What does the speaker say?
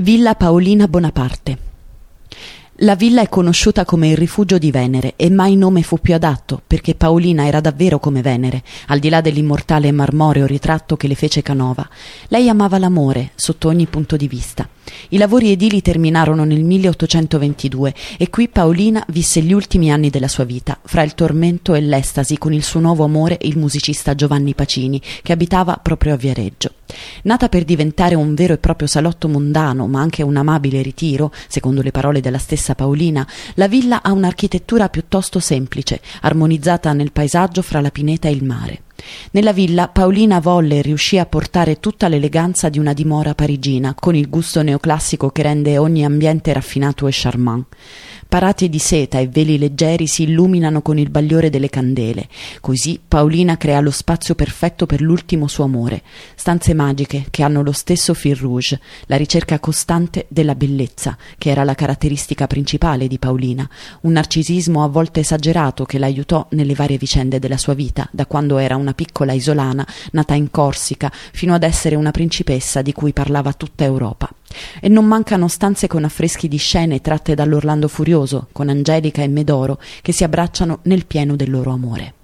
Villa Paolina Bonaparte la villa è conosciuta come il rifugio di Venere e mai nome fu più adatto, perché Paolina era davvero come Venere, al di là dell'immortale marmoreo ritratto che le fece Canova. Lei amava l'amore, sotto ogni punto di vista. I lavori edili terminarono nel 1822 e qui Paolina visse gli ultimi anni della sua vita, fra il tormento e l'estasi con il suo nuovo amore, il musicista Giovanni Pacini, che abitava proprio a Viareggio. Nata per diventare un vero e proprio salotto mondano, ma anche un amabile ritiro, secondo le parole della stessa Paolina, la villa ha un'architettura piuttosto semplice, armonizzata nel paesaggio fra la pineta e il mare. Nella villa Paolina volle e riuscì a portare tutta l'eleganza di una dimora parigina, con il gusto neoclassico che rende ogni ambiente raffinato e charmant. Parate di seta e veli leggeri si illuminano con il bagliore delle candele. Così Paolina crea lo spazio perfetto per l'ultimo suo amore. Stanze magiche che hanno lo stesso fil rouge, la ricerca costante della bellezza, che era la caratteristica principale di Paolina, un narcisismo a volte esagerato che l'aiutò nelle varie vicende della sua vita, da quando era una piccola isolana nata in Corsica, fino ad essere una principessa di cui parlava tutta Europa. E non mancano stanze con affreschi di scene tratte dall'Orlando Furioso, con Angelica e Medoro, che si abbracciano nel pieno del loro amore.